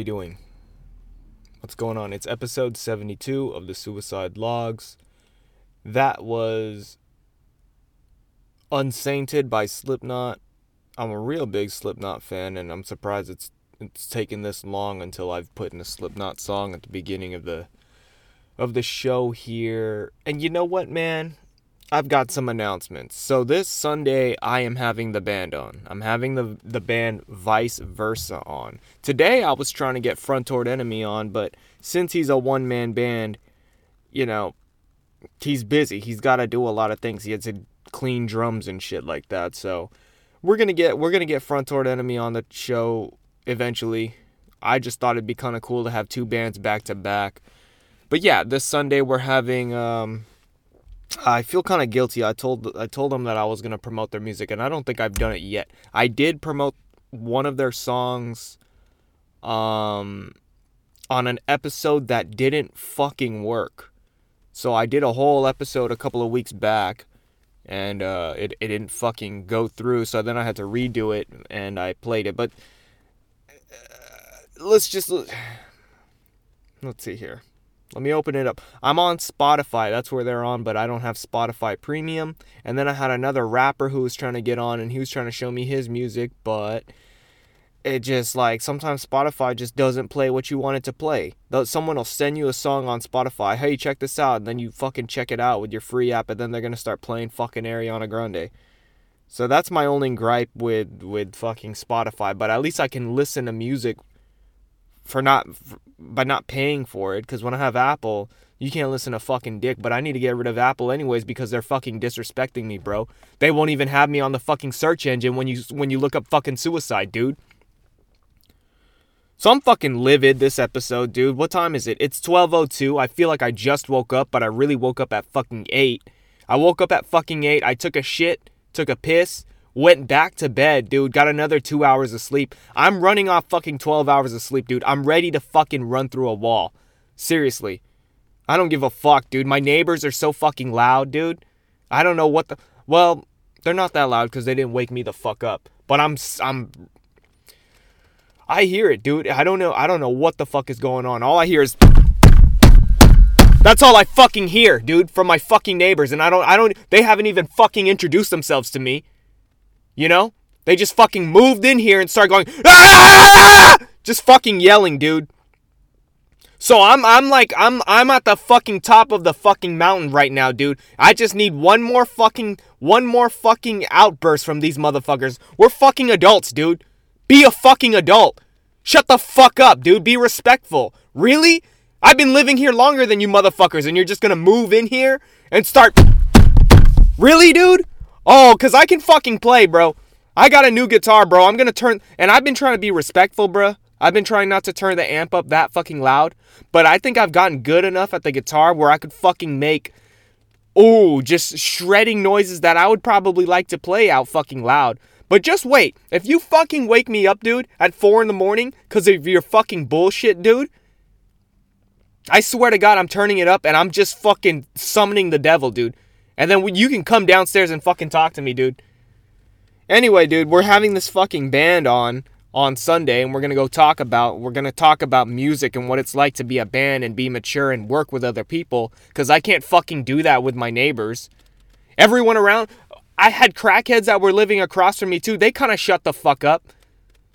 we doing? What's going on? It's episode 72 of the Suicide Logs. That was Unsainted by Slipknot. I'm a real big Slipknot fan and I'm surprised it's it's taken this long until I've put in a Slipknot song at the beginning of the of the show here. And you know what, man? I've got some announcements. So this Sunday I am having the band on. I'm having the the band Vice Versa on. Today I was trying to get Front Toward Enemy on, but since he's a one man band, you know, he's busy. He's got to do a lot of things. He has to clean drums and shit like that. So we're gonna get we're gonna get Front Toward Enemy on the show eventually. I just thought it'd be kind of cool to have two bands back to back. But yeah, this Sunday we're having um, I feel kind of guilty. I told I told them that I was gonna promote their music, and I don't think I've done it yet. I did promote one of their songs, um, on an episode that didn't fucking work. So I did a whole episode a couple of weeks back, and uh, it it didn't fucking go through. So then I had to redo it, and I played it. But uh, let's just let's see here. Let me open it up. I'm on Spotify. That's where they're on, but I don't have Spotify Premium. And then I had another rapper who was trying to get on and he was trying to show me his music, but it just like sometimes Spotify just doesn't play what you want it to play. Someone will send you a song on Spotify, hey, check this out, and then you fucking check it out with your free app, and then they're gonna start playing fucking Ariana Grande. So that's my only gripe with with fucking Spotify. But at least I can listen to music for not for, by not paying for it because when I have Apple, you can't listen to fucking dick, but I need to get rid of Apple anyways because they're fucking disrespecting me, bro. They won't even have me on the fucking search engine when you when you look up fucking suicide, dude. So I'm fucking livid this episode, dude. What time is it? It's 12:02. I feel like I just woke up, but I really woke up at fucking 8. I woke up at fucking 8. I took a shit, took a piss, Went back to bed, dude. Got another two hours of sleep. I'm running off fucking 12 hours of sleep, dude. I'm ready to fucking run through a wall. Seriously. I don't give a fuck, dude. My neighbors are so fucking loud, dude. I don't know what the. Well, they're not that loud because they didn't wake me the fuck up. But I'm. I'm. I hear it, dude. I don't know. I don't know what the fuck is going on. All I hear is. That's all I fucking hear, dude, from my fucking neighbors. And I don't. I don't. They haven't even fucking introduced themselves to me. You know? They just fucking moved in here and started going, ah, ah, ah, ah! just fucking yelling, dude. So I'm I'm like I'm I'm at the fucking top of the fucking mountain right now, dude. I just need one more fucking one more fucking outburst from these motherfuckers. We're fucking adults, dude. Be a fucking adult. Shut the fuck up, dude. Be respectful. Really? I've been living here longer than you motherfuckers and you're just going to move in here and start Really, dude? Oh, because I can fucking play, bro. I got a new guitar, bro. I'm going to turn. And I've been trying to be respectful, bro. I've been trying not to turn the amp up that fucking loud. But I think I've gotten good enough at the guitar where I could fucking make. Oh, just shredding noises that I would probably like to play out fucking loud. But just wait. If you fucking wake me up, dude, at 4 in the morning because of your fucking bullshit, dude, I swear to God, I'm turning it up and I'm just fucking summoning the devil, dude. And then you can come downstairs and fucking talk to me, dude. Anyway, dude, we're having this fucking band on on Sunday and we're going to go talk about we're going to talk about music and what it's like to be a band and be mature and work with other people cuz I can't fucking do that with my neighbors. Everyone around I had crackheads that were living across from me too. They kind of shut the fuck up.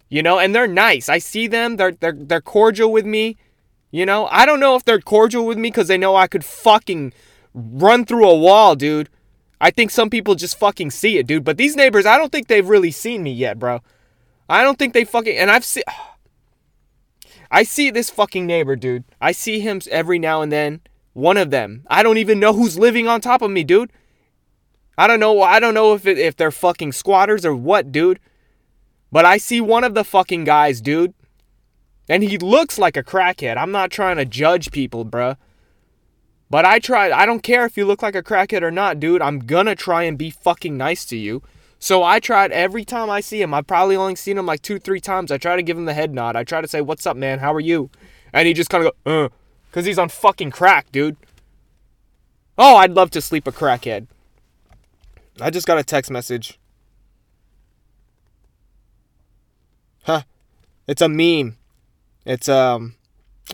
You know, and they're nice. I see them. They're they're they're cordial with me. You know, I don't know if they're cordial with me cuz they know I could fucking run through a wall, dude. I think some people just fucking see it, dude. But these neighbors, I don't think they've really seen me yet, bro. I don't think they fucking. And I've seen. I see this fucking neighbor, dude. I see him every now and then. One of them. I don't even know who's living on top of me, dude. I don't know. I don't know if it, if they're fucking squatters or what, dude. But I see one of the fucking guys, dude. And he looks like a crackhead. I'm not trying to judge people, bruh. But I tried, I don't care if you look like a crackhead or not, dude. I'm gonna try and be fucking nice to you. So I tried every time I see him. I've probably only seen him like two, three times. I try to give him the head nod. I try to say, What's up, man? How are you? And he just kind of go, uh, because he's on fucking crack, dude. Oh, I'd love to sleep a crackhead. I just got a text message. Huh. It's a meme. It's um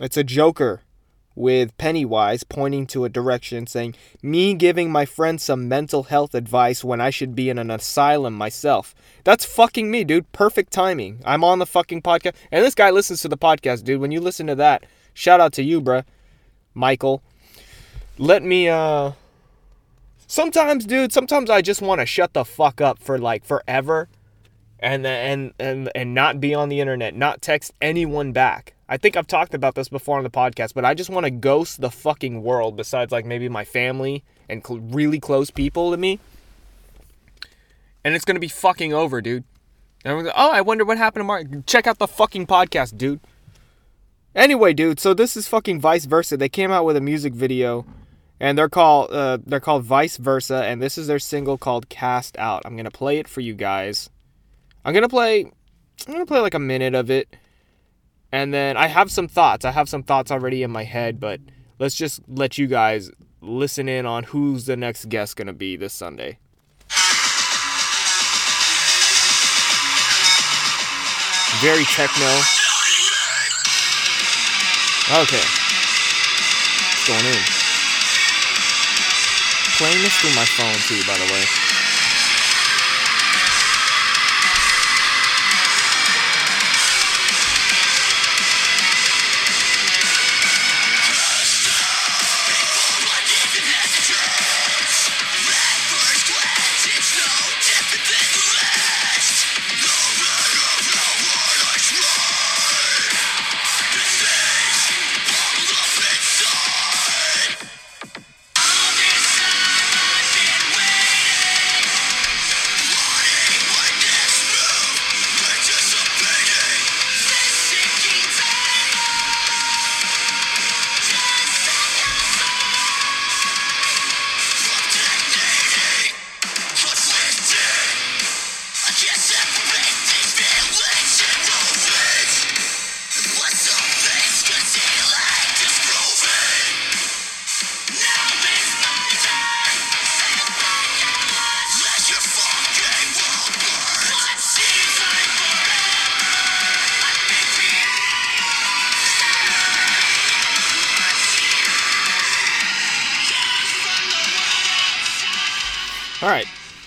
it's a Joker with Pennywise pointing to a direction saying, Me giving my friend some mental health advice when I should be in an asylum myself. That's fucking me, dude. Perfect timing. I'm on the fucking podcast. And this guy listens to the podcast, dude. When you listen to that, shout out to you, bruh. Michael. Let me, uh. Sometimes, dude, sometimes I just want to shut the fuck up for like forever and and and and not be on the internet, not text anyone back. I think I've talked about this before on the podcast, but I just want to ghost the fucking world besides like maybe my family and cl- really close people to me. And it's going to be fucking over, dude. And like, oh, I wonder what happened to Mark. Check out the fucking podcast, dude. Anyway, dude, so this is fucking vice versa. They came out with a music video and they're called uh, they're called Vice Versa and this is their single called Cast Out. I'm going to play it for you guys. I'm gonna play. I'm gonna play like a minute of it, and then I have some thoughts. I have some thoughts already in my head, but let's just let you guys listen in on who's the next guest gonna be this Sunday. Very techno. Okay. What's going in? Playing this through my phone too, by the way.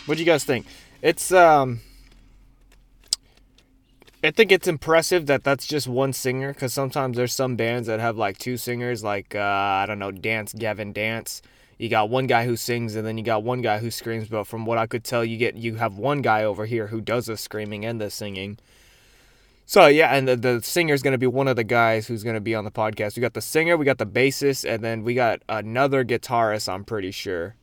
What do you guys think? It's um I think it's impressive that that's just one singer cuz sometimes there's some bands that have like two singers like uh I don't know, Dance Gavin Dance. You got one guy who sings and then you got one guy who screams, but from what I could tell you get you have one guy over here who does the screaming and the singing. So yeah, and the, the singer is going to be one of the guys who's going to be on the podcast. We got the singer, we got the bassist, and then we got another guitarist. I'm pretty sure.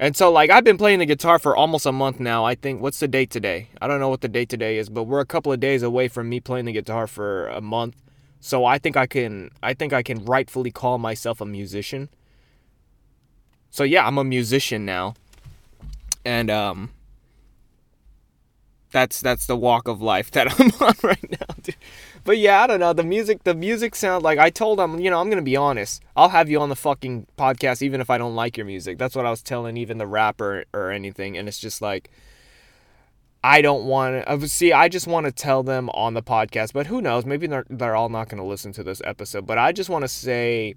And so, like, I've been playing the guitar for almost a month now. I think, what's the date today? I don't know what the date today is, but we're a couple of days away from me playing the guitar for a month. So I think I can, I think I can rightfully call myself a musician. So yeah, I'm a musician now, and um, that's that's the walk of life that I'm on right now, dude. But yeah, I don't know. The music, the music sound like I told him, you know, I'm gonna be honest. I'll have you on the fucking podcast even if I don't like your music. That's what I was telling even the rapper or anything, and it's just like. I don't want uh, to see. I just want to tell them on the podcast, but who knows? Maybe they're they're all not to listen to this episode. But I just want to say,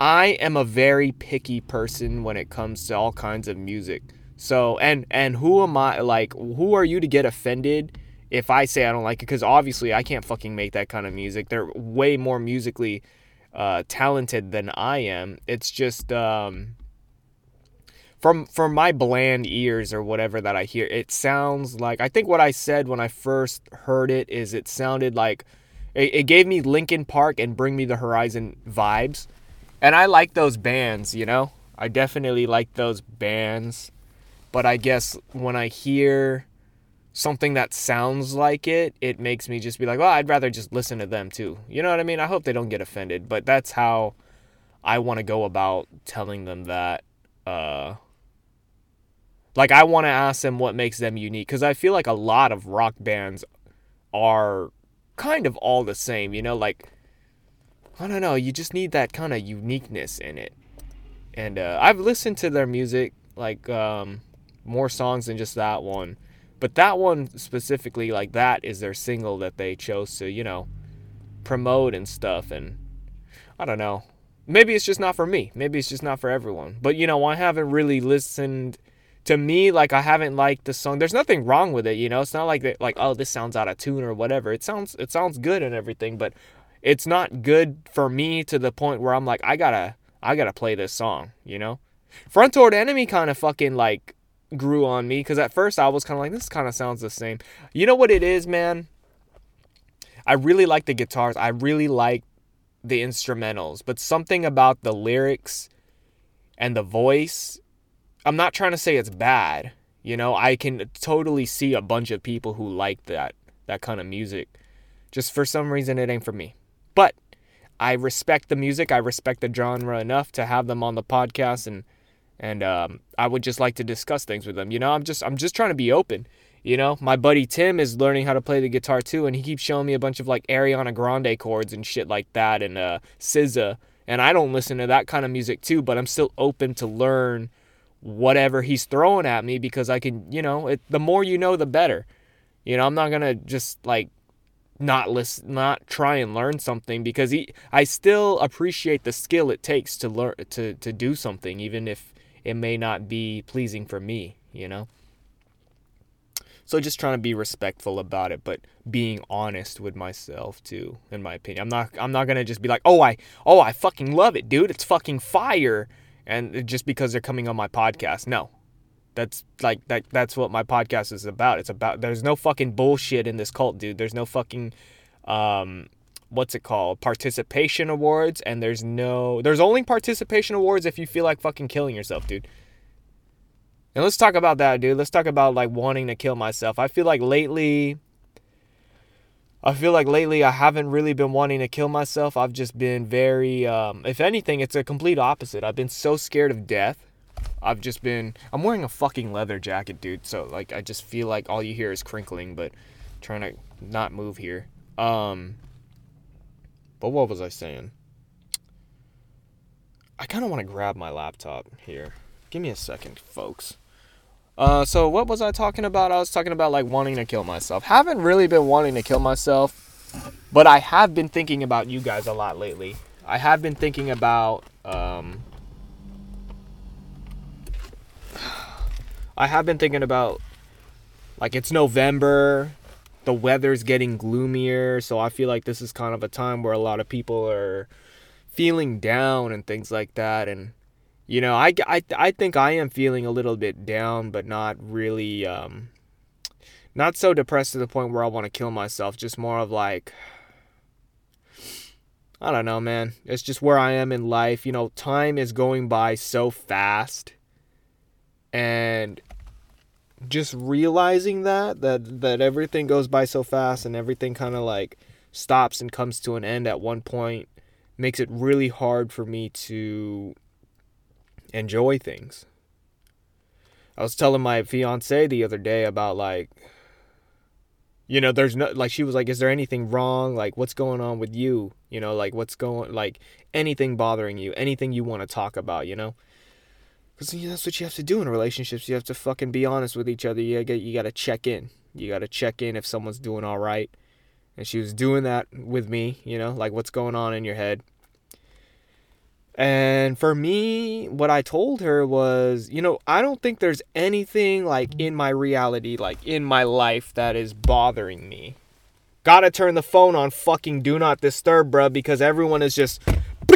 I am a very picky person when it comes to all kinds of music. So and and who am I? Like, who are you to get offended if I say I don't like it, because obviously I can't fucking make that kind of music. They're way more musically uh, talented than I am. It's just um, from from my bland ears or whatever that I hear, it sounds like I think what I said when I first heard it is it sounded like it, it gave me Linkin Park and Bring Me the Horizon vibes, and I like those bands. You know, I definitely like those bands, but I guess when I hear something that sounds like it, it makes me just be like, well, I'd rather just listen to them too. You know what I mean? I hope they don't get offended, but that's how I want to go about telling them that. Uh, like, I want to ask them what makes them unique because I feel like a lot of rock bands are kind of all the same, you know? Like, I don't know, you just need that kind of uniqueness in it. And uh, I've listened to their music, like, um, more songs than just that one but that one specifically, like that, is their single that they chose to, you know, promote and stuff and I don't know. Maybe it's just not for me. Maybe it's just not for everyone. But you know, I haven't really listened to me like I haven't liked the song. There's nothing wrong with it, you know. It's not like that like oh this sounds out of tune or whatever. It sounds it sounds good and everything, but it's not good for me to the point where I'm like I got to I got to play this song, you know? Front Toward Enemy kind of fucking like grew on me cuz at first I was kind of like this kind of sounds the same. You know what it is, man? I really like the guitars. I really like the instrumentals, but something about the lyrics and the voice, I'm not trying to say it's bad. You know, I can totally see a bunch of people who like that that kind of music. Just for some reason it ain't for me. But I respect the music. I respect the genre enough to have them on the podcast and and um, I would just like to discuss things with them. You know, I'm just I'm just trying to be open. You know, my buddy Tim is learning how to play the guitar too, and he keeps showing me a bunch of like Ariana Grande chords and shit like that, and uh, SZA. And I don't listen to that kind of music too, but I'm still open to learn whatever he's throwing at me because I can, you know, it, the more you know, the better. You know, I'm not gonna just like not listen, not try and learn something because he, I still appreciate the skill it takes to learn to to do something, even if it may not be pleasing for me. You know. So just trying to be respectful about it, but being honest with myself too, in my opinion. I'm not I'm not gonna just be like, oh I oh I fucking love it, dude. It's fucking fire. And just because they're coming on my podcast. No. That's like that that's what my podcast is about. It's about there's no fucking bullshit in this cult, dude. There's no fucking um what's it called? Participation awards and there's no there's only participation awards if you feel like fucking killing yourself, dude. And let's talk about that, dude. Let's talk about like wanting to kill myself. I feel like lately I feel like lately I haven't really been wanting to kill myself. I've just been very um if anything, it's a complete opposite. I've been so scared of death. I've just been I'm wearing a fucking leather jacket, dude. So like I just feel like all you hear is crinkling, but trying to not move here. Um but what was I saying? I kind of want to grab my laptop here. Give me a second, folks. Uh, so what was I talking about? I was talking about like wanting to kill myself. Haven't really been wanting to kill myself, but I have been thinking about you guys a lot lately. I have been thinking about um, I have been thinking about like it's November, the weather's getting gloomier, so I feel like this is kind of a time where a lot of people are feeling down and things like that and you know, I, I, I think I am feeling a little bit down, but not really, um, not so depressed to the point where I want to kill myself. Just more of like, I don't know, man. It's just where I am in life. You know, time is going by so fast. And just realizing that, that, that everything goes by so fast and everything kind of like stops and comes to an end at one point makes it really hard for me to enjoy things. I was telling my fiance the other day about like you know, there's no like she was like, Is there anything wrong? Like what's going on with you? You know, like what's going like anything bothering you, anything you want to talk about, you know? Because you know, that's what you have to do in relationships. You have to fucking be honest with each other. You gotta, you gotta check in. You gotta check in if someone's doing all right. And she was doing that with me, you know, like what's going on in your head. And for me, what I told her was, you know, I don't think there's anything like in my reality, like in my life that is bothering me. Gotta turn the phone on fucking do not disturb, bruh, because everyone is just.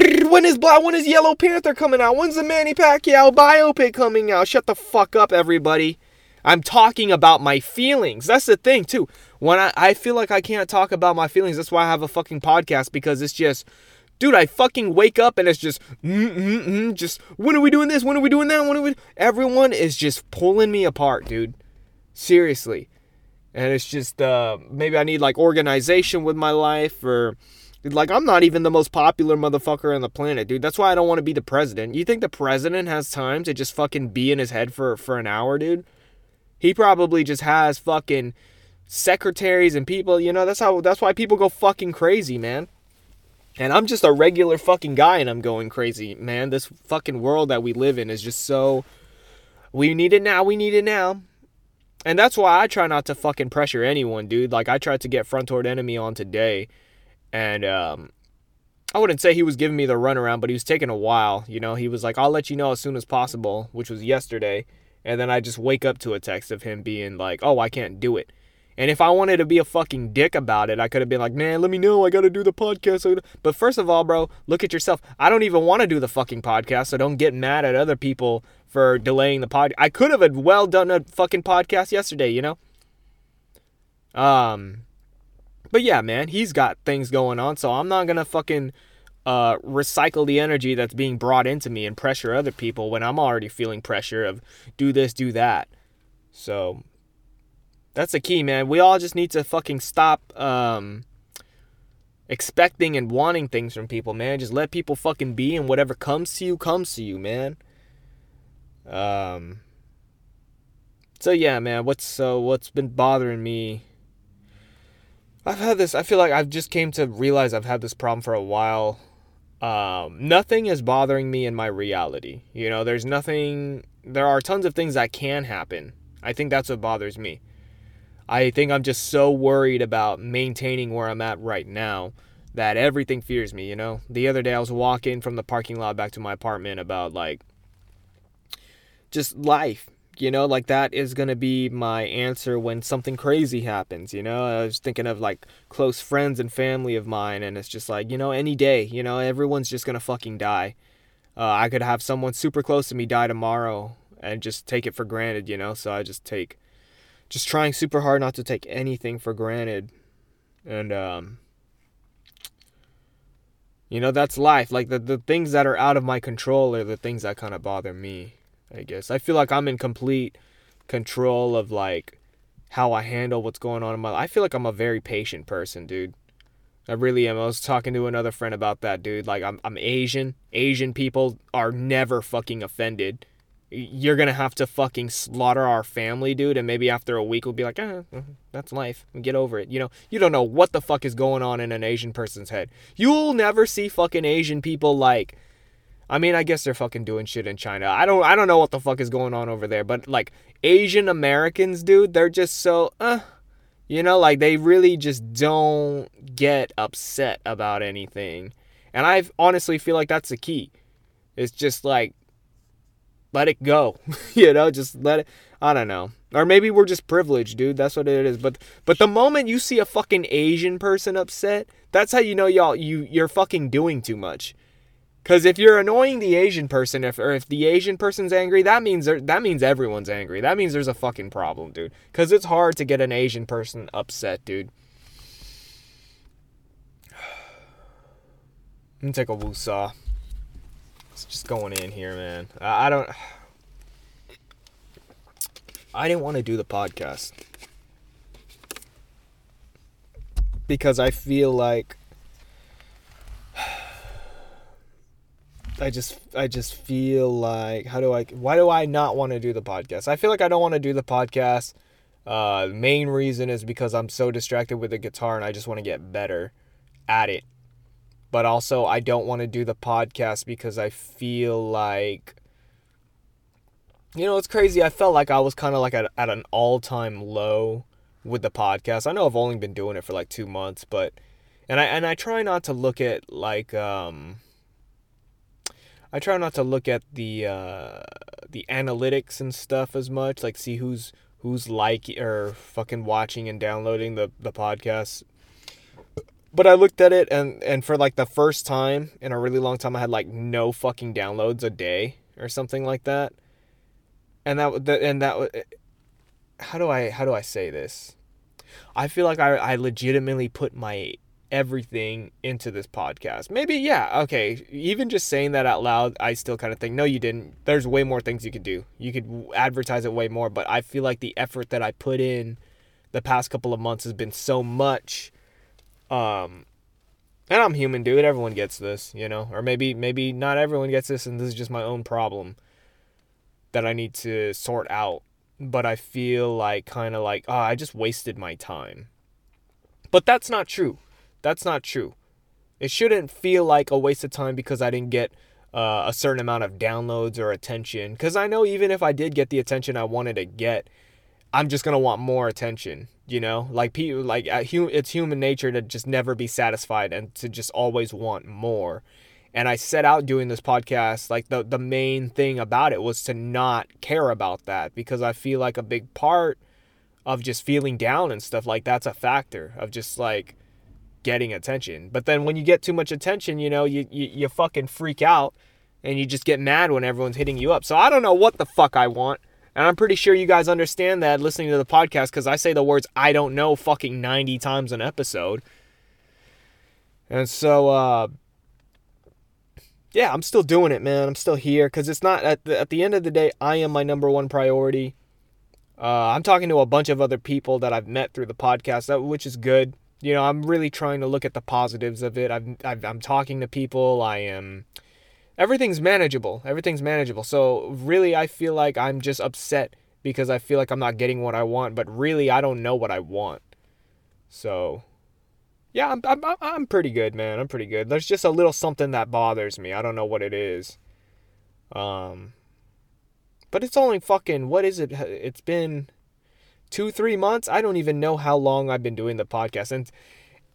When is Black? When is Yellow Panther coming out? When's the Manny Pacquiao biopic coming out? Shut the fuck up, everybody. I'm talking about my feelings. That's the thing, too. When I, I feel like I can't talk about my feelings, that's why I have a fucking podcast because it's just Dude, I fucking wake up and it's just, mm, mm, mm, just, when are we doing this? When are we doing that? When are we? Everyone is just pulling me apart, dude. Seriously. And it's just, uh, maybe I need like organization with my life or, like, I'm not even the most popular motherfucker on the planet, dude. That's why I don't want to be the president. You think the president has time to just fucking be in his head for, for an hour, dude? He probably just has fucking secretaries and people, you know, that's how, that's why people go fucking crazy, man. And I'm just a regular fucking guy and I'm going crazy, man. This fucking world that we live in is just so. We need it now, we need it now. And that's why I try not to fucking pressure anyone, dude. Like, I tried to get Front Toward Enemy on today. And um, I wouldn't say he was giving me the runaround, but he was taking a while. You know, he was like, I'll let you know as soon as possible, which was yesterday. And then I just wake up to a text of him being like, oh, I can't do it. And if I wanted to be a fucking dick about it, I could have been like, man, let me know. I got to do the podcast. But first of all, bro, look at yourself. I don't even want to do the fucking podcast, so don't get mad at other people for delaying the pod. I could have well done a fucking podcast yesterday, you know? Um, but yeah, man, he's got things going on, so I'm not gonna fucking uh, recycle the energy that's being brought into me and pressure other people when I'm already feeling pressure of do this, do that. So that's the key, man. We all just need to fucking stop um, expecting and wanting things from people, man. Just let people fucking be, and whatever comes to you, comes to you, man. Um. So yeah, man. What's so what's been bothering me? I've had this. I feel like I've just came to realize I've had this problem for a while. Um, nothing is bothering me in my reality. You know, there's nothing. There are tons of things that can happen. I think that's what bothers me. I think I'm just so worried about maintaining where I'm at right now that everything fears me, you know? The other day I was walking from the parking lot back to my apartment about like just life, you know, like that is going to be my answer when something crazy happens, you know? I was thinking of like close friends and family of mine and it's just like, you know, any day, you know, everyone's just going to fucking die. Uh, I could have someone super close to me die tomorrow and just take it for granted, you know? So I just take just trying super hard not to take anything for granted. And um you know, that's life. Like the the things that are out of my control are the things that kind of bother me, I guess. I feel like I'm in complete control of like how I handle what's going on in my life. I feel like I'm a very patient person, dude. I really am. I was talking to another friend about that, dude. Like I'm I'm Asian. Asian people are never fucking offended you're gonna have to fucking slaughter our family, dude, and maybe after a week we'll be like, eh, that's life. Get over it. You know, you don't know what the fuck is going on in an Asian person's head. You'll never see fucking Asian people like I mean, I guess they're fucking doing shit in China. I don't I don't know what the fuck is going on over there, but like Asian Americans, dude, they're just so uh you know, like they really just don't get upset about anything. And I honestly feel like that's the key. It's just like let it go. you know, just let it I don't know. Or maybe we're just privileged, dude. That's what it is. But but the moment you see a fucking Asian person upset, that's how you know y'all you you're fucking doing too much. Cause if you're annoying the Asian person, if or if the Asian person's angry, that means that means everyone's angry. That means there's a fucking problem, dude. Cause it's hard to get an Asian person upset, dude. Let me take a woosah. It's just going in here, man. I don't. I didn't want to do the podcast because I feel like I just I just feel like how do I why do I not want to do the podcast? I feel like I don't want to do the podcast. Uh, main reason is because I'm so distracted with the guitar and I just want to get better at it but also I don't want to do the podcast because I feel like you know, it's crazy. I felt like I was kind of like at, at an all-time low with the podcast. I know I've only been doing it for like 2 months, but and I and I try not to look at like um I try not to look at the uh the analytics and stuff as much, like see who's who's like or fucking watching and downloading the the podcast but I looked at it and and for like the first time in a really long time I had like no fucking downloads a day or something like that. And that and that how do I how do I say this? I feel like I I legitimately put my everything into this podcast. Maybe yeah, okay. Even just saying that out loud, I still kind of think no you didn't. There's way more things you could do. You could advertise it way more, but I feel like the effort that I put in the past couple of months has been so much um, and I'm human, dude. Everyone gets this, you know, or maybe maybe not everyone gets this, and this is just my own problem that I need to sort out. But I feel like kind of like, oh, I just wasted my time. But that's not true. That's not true. It shouldn't feel like a waste of time because I didn't get uh, a certain amount of downloads or attention. Because I know even if I did get the attention I wanted to get, I'm just gonna want more attention. You know, like people, like uh, it's human nature to just never be satisfied and to just always want more. And I set out doing this podcast, like the the main thing about it was to not care about that because I feel like a big part of just feeling down and stuff like that's a factor of just like getting attention. But then when you get too much attention, you know, you, you, you fucking freak out and you just get mad when everyone's hitting you up. So I don't know what the fuck I want. And I'm pretty sure you guys understand that listening to the podcast because I say the words I don't know fucking 90 times an episode. And so, uh, yeah, I'm still doing it, man. I'm still here because it's not at the, at the end of the day, I am my number one priority. Uh, I'm talking to a bunch of other people that I've met through the podcast, which is good. You know, I'm really trying to look at the positives of it. I've, I've I'm talking to people. I am everything's manageable. Everything's manageable. So really, I feel like I'm just upset because I feel like I'm not getting what I want. But really, I don't know what I want. So, yeah, I'm I'm I'm pretty good, man. I'm pretty good. There's just a little something that bothers me. I don't know what it is. Um, but it's only fucking what is it? It's been two three months. I don't even know how long I've been doing the podcast and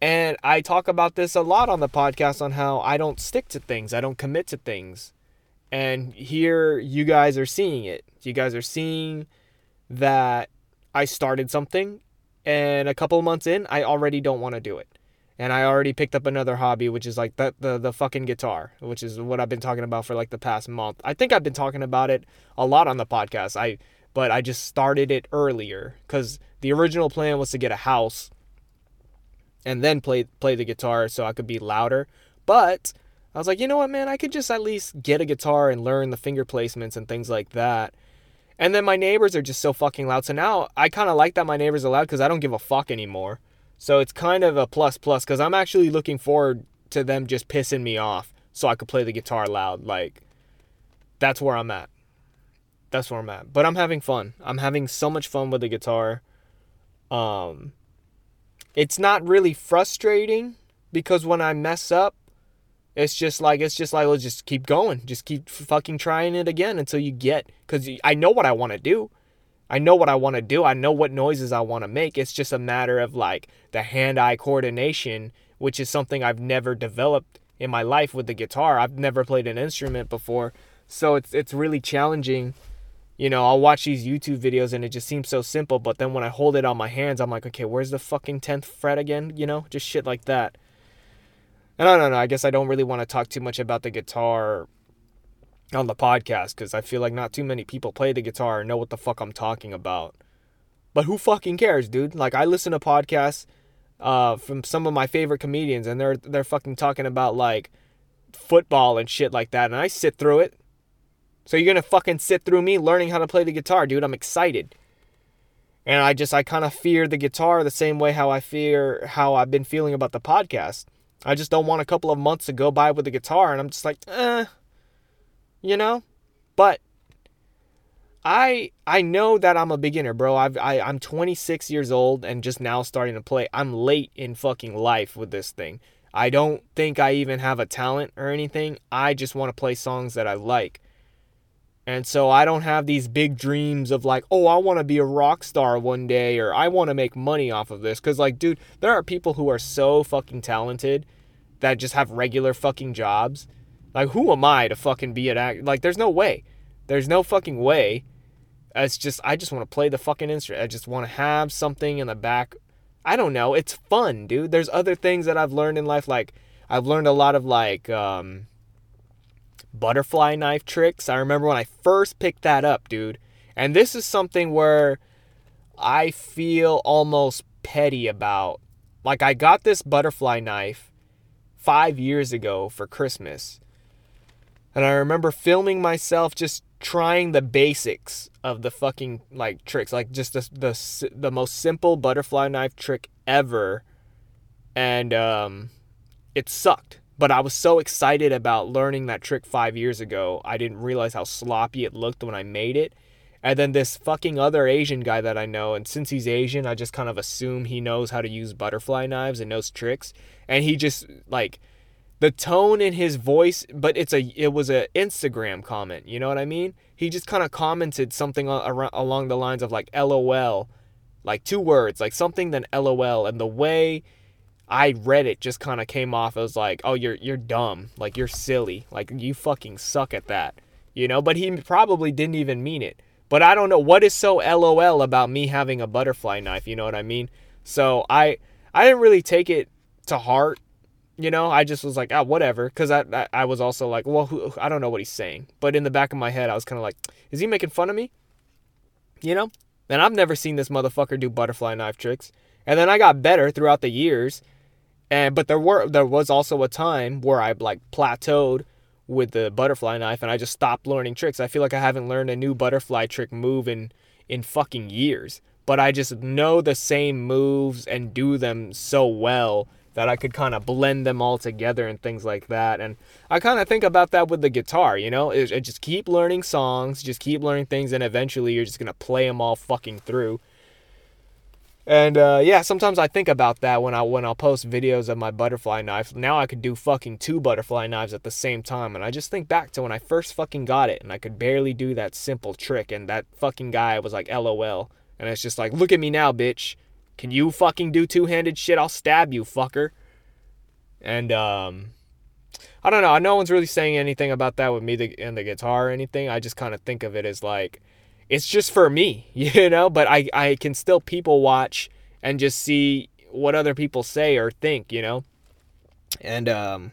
and I talk about this a lot on the podcast on how I don't stick to things, I don't commit to things. And here you guys are seeing it. You guys are seeing that I started something and a couple months in, I already don't want to do it. And I already picked up another hobby, which is like the, the the fucking guitar, which is what I've been talking about for like the past month. I think I've been talking about it a lot on the podcast. I but I just started it earlier cuz the original plan was to get a house and then play play the guitar so I could be louder. But I was like, you know what, man, I could just at least get a guitar and learn the finger placements and things like that. And then my neighbors are just so fucking loud. So now I kind of like that my neighbors are loud because I don't give a fuck anymore. So it's kind of a plus plus because I'm actually looking forward to them just pissing me off so I could play the guitar loud. Like, that's where I'm at. That's where I'm at. But I'm having fun. I'm having so much fun with the guitar. Um, it's not really frustrating because when I mess up, it's just like it's just like let's just keep going, just keep fucking trying it again until you get because I know what I want to do. I know what I want to do. I know what noises I want to make. It's just a matter of like the hand-eye coordination, which is something I've never developed in my life with the guitar. I've never played an instrument before, so it's it's really challenging you know, I'll watch these YouTube videos and it just seems so simple, but then when I hold it on my hands, I'm like, okay, where's the fucking 10th fret again? You know, just shit like that. And I don't know, I guess I don't really want to talk too much about the guitar on the podcast because I feel like not too many people play the guitar and know what the fuck I'm talking about. But who fucking cares, dude? Like I listen to podcasts uh, from some of my favorite comedians and they're they're fucking talking about like football and shit like that and I sit through it so you're gonna fucking sit through me learning how to play the guitar, dude. I'm excited. And I just I kind of fear the guitar the same way how I fear how I've been feeling about the podcast. I just don't want a couple of months to go by with the guitar and I'm just like, eh, you know? But I I know that I'm a beginner, bro. I've I, I'm 26 years old and just now starting to play. I'm late in fucking life with this thing. I don't think I even have a talent or anything. I just want to play songs that I like. And so I don't have these big dreams of like, oh, I want to be a rock star one day or I want to make money off of this. Because, like, dude, there are people who are so fucking talented that just have regular fucking jobs. Like, who am I to fucking be an act? Like, there's no way. There's no fucking way. It's just, I just want to play the fucking instrument. I just want to have something in the back. I don't know. It's fun, dude. There's other things that I've learned in life. Like, I've learned a lot of, like, um, butterfly knife tricks. I remember when I first picked that up, dude. And this is something where I feel almost petty about. Like, I got this butterfly knife five years ago for Christmas. And I remember filming myself just trying the basics of the fucking like tricks, like just the the, the most simple butterfly knife trick ever, and um, it sucked. But I was so excited about learning that trick five years ago, I didn't realize how sloppy it looked when I made it. And then this fucking other Asian guy that I know, and since he's Asian, I just kind of assume he knows how to use butterfly knives and knows tricks. And he just, like, the tone in his voice, but it's a it was a Instagram comment. You know what I mean? He just kind of commented something around, along the lines of like LOL, like two words, like something then LOL, and the way I read it just kind of came off as like, oh, you're you're dumb, like you're silly, like you fucking suck at that, you know. But he probably didn't even mean it. But I don't know what is so LOL about me having a butterfly knife. You know what I mean? So I I didn't really take it to heart you know, I just was like, ah, whatever. Because I, I, I, was also like, well, who, I don't know what he's saying. But in the back of my head, I was kind of like, is he making fun of me? You know? And I've never seen this motherfucker do butterfly knife tricks. And then I got better throughout the years. And but there were there was also a time where I like plateaued with the butterfly knife and I just stopped learning tricks. I feel like I haven't learned a new butterfly trick move in in fucking years. But I just know the same moves and do them so well that I could kind of blend them all together and things like that. And I kind of think about that with the guitar, you know, it, it just keep learning songs, just keep learning things, and eventually you're just gonna play them all fucking through. And uh, yeah, sometimes I think about that when I when I'll post videos of my butterfly knife. Now I could do fucking two butterfly knives at the same time, and I just think back to when I first fucking got it, and I could barely do that simple trick, and that fucking guy was like, "LOL," and it's just like, "Look at me now, bitch." Can you fucking do two handed shit? I'll stab you, fucker. And, um, I don't know. No one's really saying anything about that with me and the guitar or anything. I just kind of think of it as like, it's just for me, you know? But I, I can still people watch and just see what other people say or think, you know? And, um,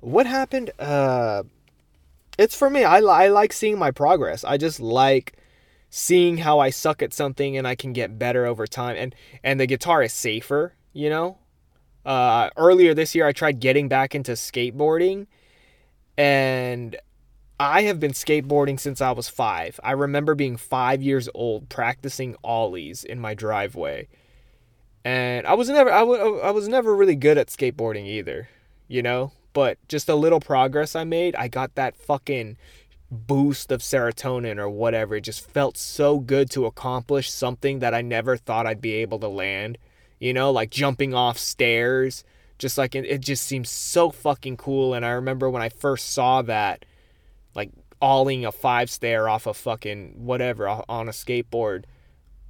what happened? Uh, it's for me. I, I like seeing my progress. I just like seeing how I suck at something and I can get better over time. And and the guitar is safer, you know. Uh, earlier this year, I tried getting back into skateboarding, and I have been skateboarding since I was five. I remember being five years old practicing ollies in my driveway, and I was never I, w- I was never really good at skateboarding either, you know. But just a little progress I made, I got that fucking boost of serotonin or whatever. It just felt so good to accomplish something that I never thought I'd be able to land. You know, like jumping off stairs. Just like it, it just seems so fucking cool. And I remember when I first saw that, like alling a five stair off a fucking whatever on a skateboard.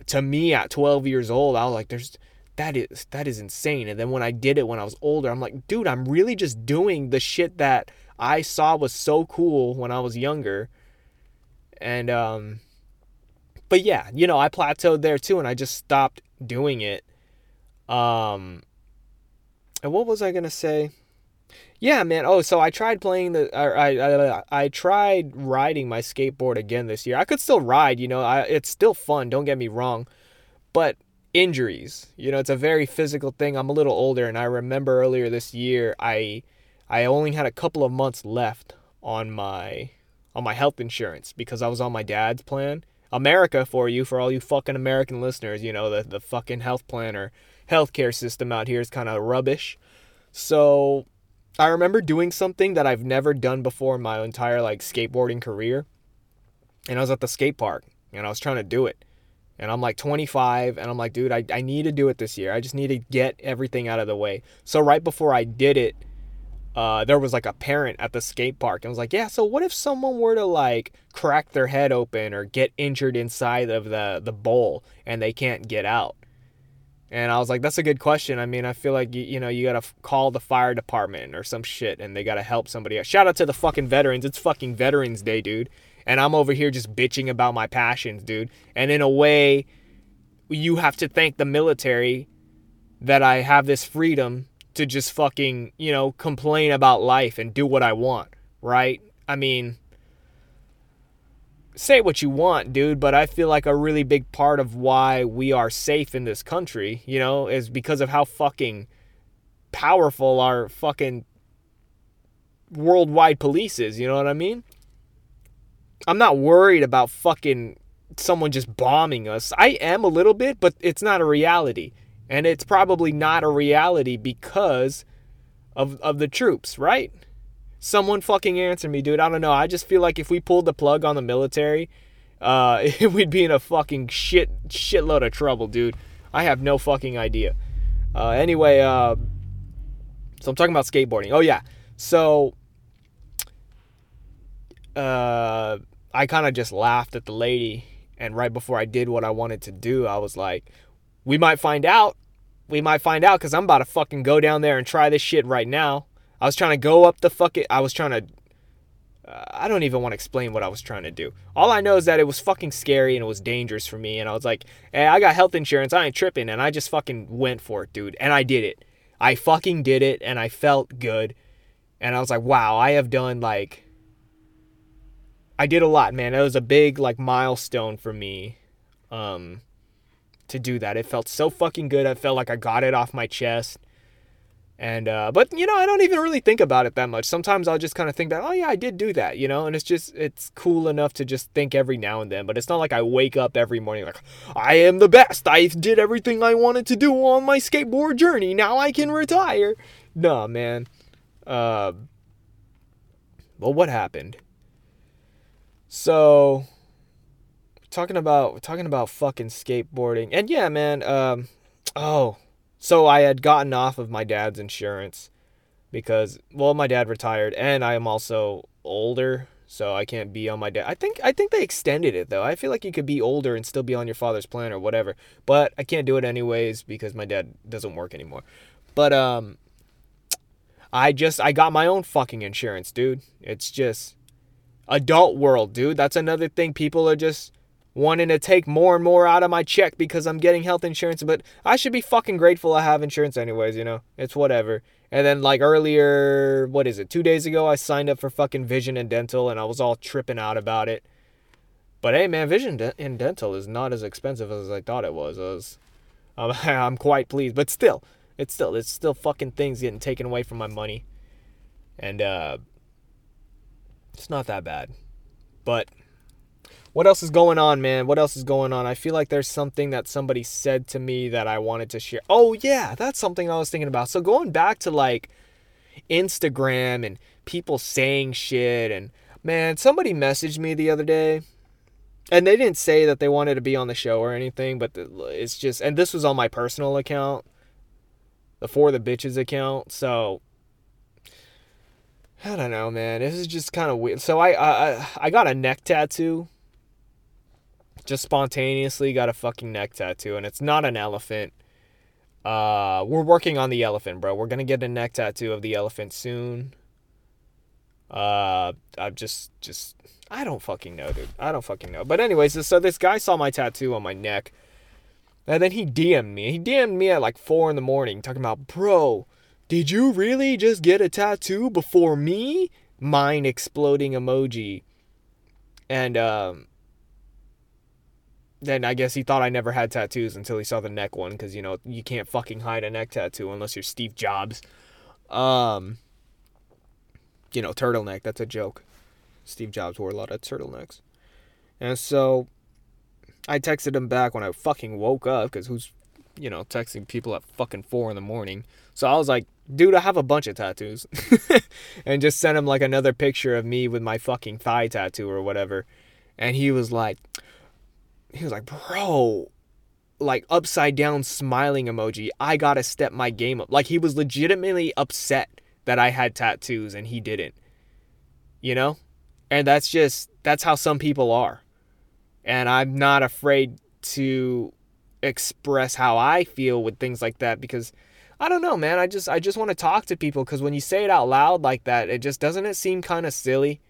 To me at 12 years old, I was like, there's that is that is insane. And then when I did it when I was older, I'm like, dude, I'm really just doing the shit that I saw was so cool when I was younger. And um but yeah, you know, I plateaued there too and I just stopped doing it. Um and what was I going to say? Yeah, man. Oh, so I tried playing the I, I I tried riding my skateboard again this year. I could still ride, you know. I it's still fun, don't get me wrong. But injuries, you know, it's a very physical thing. I'm a little older and I remember earlier this year I I only had a couple of months left on my on my health insurance because I was on my dad's plan. America for you, for all you fucking American listeners, you know, the, the fucking health plan or healthcare system out here is kind of rubbish. So I remember doing something that I've never done before in my entire like skateboarding career. And I was at the skate park and I was trying to do it. And I'm like 25 and I'm like, dude, I, I need to do it this year. I just need to get everything out of the way. So right before I did it, uh, there was like a parent at the skate park and was like, yeah, so what if someone were to like crack their head open or get injured inside of the, the bowl and they can't get out? And I was like, that's a good question. I mean, I feel like, you, you know, you got to f- call the fire department or some shit and they got to help somebody. Shout out to the fucking veterans. It's fucking Veterans Day, dude. And I'm over here just bitching about my passions, dude. And in a way, you have to thank the military that I have this freedom to just fucking, you know, complain about life and do what I want, right? I mean, say what you want, dude, but I feel like a really big part of why we are safe in this country, you know, is because of how fucking powerful our fucking worldwide police is, you know what I mean? I'm not worried about fucking someone just bombing us. I am a little bit, but it's not a reality. And it's probably not a reality because of, of the troops, right? Someone fucking answer me, dude. I don't know. I just feel like if we pulled the plug on the military, uh, we'd be in a fucking shit shitload of trouble, dude. I have no fucking idea. Uh, anyway, uh, So I'm talking about skateboarding. Oh yeah. So uh I kind of just laughed at the lady and right before I did what I wanted to do, I was like, we might find out. We might find out cuz I'm about to fucking go down there and try this shit right now. I was trying to go up the fucking I was trying to uh, I don't even want to explain what I was trying to do. All I know is that it was fucking scary and it was dangerous for me and I was like, "Hey, I got health insurance. I ain't tripping." And I just fucking went for it, dude. And I did it. I fucking did it and I felt good. And I was like, "Wow, I have done like I did a lot, man. It was a big like milestone for me um to do that. It felt so fucking good. I felt like I got it off my chest. And uh, but you know, I don't even really think about it that much. Sometimes I'll just kind of think that, oh yeah, I did do that, you know, and it's just it's cool enough to just think every now and then. But it's not like I wake up every morning like I am the best. I did everything I wanted to do on my skateboard journey. Now I can retire. No, man. Uh, well, what happened? So, talking about talking about fucking skateboarding, and yeah, man. Um, oh, so I had gotten off of my dad's insurance because well my dad retired and I am also older so I can't be on my dad. I think I think they extended it though. I feel like you could be older and still be on your father's plan or whatever. But I can't do it anyways because my dad doesn't work anymore. But um I just I got my own fucking insurance, dude. It's just adult world, dude. That's another thing people are just wanting to take more and more out of my check because I'm getting health insurance, but I should be fucking grateful I have insurance anyways, you know? It's whatever. And then like earlier, what is it? 2 days ago I signed up for fucking vision and dental and I was all tripping out about it. But hey man, vision and dental is not as expensive as I thought it was. I was I'm quite pleased, but still, it's still it's still fucking things getting taken away from my money. And uh it's not that bad. But what else is going on, man? What else is going on? I feel like there's something that somebody said to me that I wanted to share. Oh, yeah, that's something I was thinking about. So going back to like Instagram and people saying shit and man, somebody messaged me the other day and they didn't say that they wanted to be on the show or anything, but it's just and this was on my personal account, the for the bitches account. So I don't know, man. This is just kind of weird. So I I I got a neck tattoo just spontaneously got a fucking neck tattoo, and it's not an elephant. Uh, we're working on the elephant, bro. We're gonna get a neck tattoo of the elephant soon. Uh, I'm just, just, I don't fucking know, dude. I don't fucking know. But anyways, so this guy saw my tattoo on my neck, and then he DM'd me. He DM'd me at like four in the morning, talking about, bro, did you really just get a tattoo before me? Mind exploding emoji. And um, then I guess he thought I never had tattoos until he saw the neck one because you know you can't fucking hide a neck tattoo unless you're Steve Jobs. Um, you know, turtleneck. That's a joke. Steve Jobs wore a lot of turtlenecks, and so I texted him back when I fucking woke up because who's you know texting people at fucking four in the morning. So I was like, dude, I have a bunch of tattoos, and just sent him like another picture of me with my fucking thigh tattoo or whatever, and he was like he was like, bro, like upside down smiling emoji. I gotta step my game up. Like he was legitimately upset that I had tattoos and he didn't. You know? And that's just, that's how some people are. And I'm not afraid to express how I feel with things like that because I don't know, man. I just I just want to talk to people because when you say it out loud like that, it just doesn't it seem kind of silly.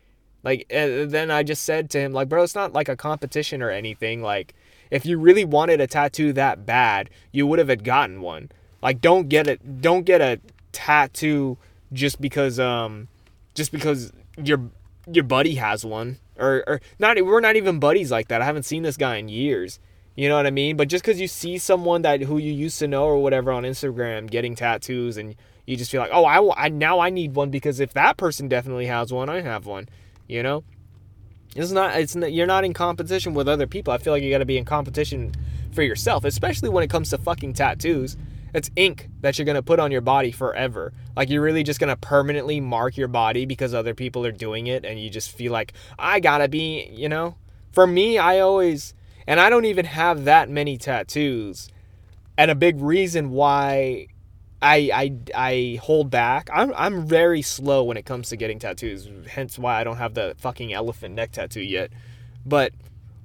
Like, then I just said to him, like, bro, it's not like a competition or anything. Like, if you really wanted a tattoo that bad, you would have gotten one. Like, don't get it. Don't get a tattoo just because, um, just because your your buddy has one, or or not. We're not even buddies like that. I haven't seen this guy in years. You know what I mean? But just because you see someone that who you used to know or whatever on Instagram getting tattoos, and you just feel like, oh, I, I now I need one because if that person definitely has one, I have one. You know, it's not. It's not, you're not in competition with other people. I feel like you got to be in competition for yourself, especially when it comes to fucking tattoos. It's ink that you're gonna put on your body forever. Like you're really just gonna permanently mark your body because other people are doing it, and you just feel like I gotta be. You know, for me, I always and I don't even have that many tattoos. And a big reason why I, I, I hold back. I'm, I'm very slow when it comes to getting tattoos, hence why I don't have the fucking elephant neck tattoo yet. But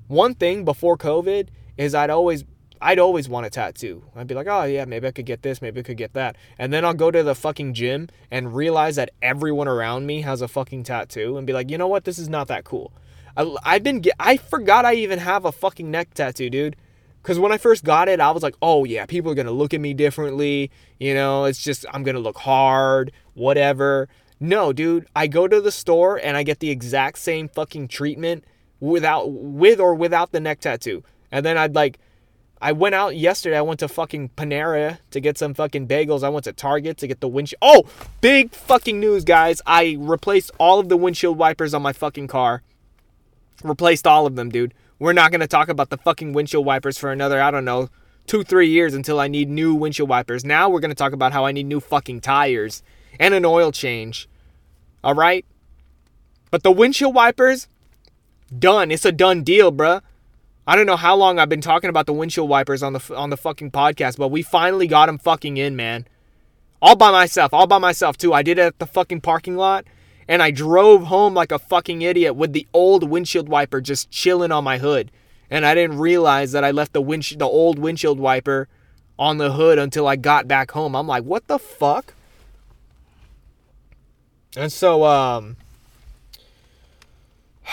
one thing before COVID is I'd always I'd always want a tattoo. I'd be like, oh yeah, maybe I could get this, maybe I could get that. And then I'll go to the fucking gym and realize that everyone around me has a fucking tattoo and be like, you know what, this is not that cool. I, I've been, I forgot I even have a fucking neck tattoo, dude. Because when I first got it, I was like, oh yeah, people are going to look at me differently. You know, it's just, I'm going to look hard, whatever. No, dude, I go to the store and I get the exact same fucking treatment without, with or without the neck tattoo. And then I'd like, I went out yesterday. I went to fucking Panera to get some fucking bagels. I went to Target to get the windshield. Oh, big fucking news, guys. I replaced all of the windshield wipers on my fucking car. Replaced all of them, dude. We're not going to talk about the fucking windshield wipers for another, I don't know, two, three years until I need new windshield wipers. Now we're going to talk about how I need new fucking tires and an oil change. All right? But the windshield wipers, done. It's a done deal, bruh. I don't know how long I've been talking about the windshield wipers on the on the fucking podcast, but we finally got them fucking in, man. All by myself, all by myself too. I did it at the fucking parking lot, and I drove home like a fucking idiot with the old windshield wiper just chilling on my hood, and I didn't realize that I left the wind the old windshield wiper on the hood until I got back home. I'm like, what the fuck? And so, um.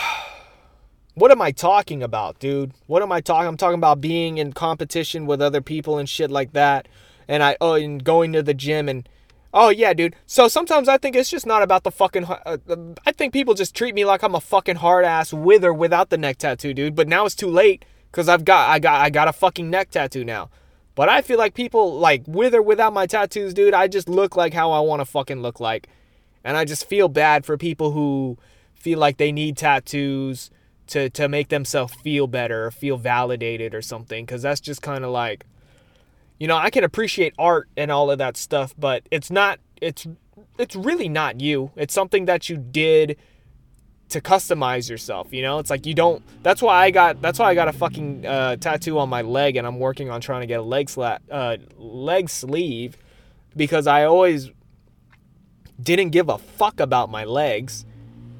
what am I talking about, dude? What am I talking? I'm talking about being in competition with other people and shit like that. And I oh, and going to the gym and oh yeah, dude. So sometimes I think it's just not about the fucking. Uh, I think people just treat me like I'm a fucking hard ass with or without the neck tattoo, dude. But now it's too late because I've got I got I got a fucking neck tattoo now. But I feel like people like with or without my tattoos, dude. I just look like how I want to fucking look like, and I just feel bad for people who feel like they need tattoos to to make themselves feel better or feel validated or something cuz that's just kind of like you know, I can appreciate art and all of that stuff, but it's not it's it's really not you. It's something that you did to customize yourself, you know? It's like you don't that's why I got that's why I got a fucking uh, tattoo on my leg and I'm working on trying to get a leg sla- uh, leg sleeve because I always didn't give a fuck about my legs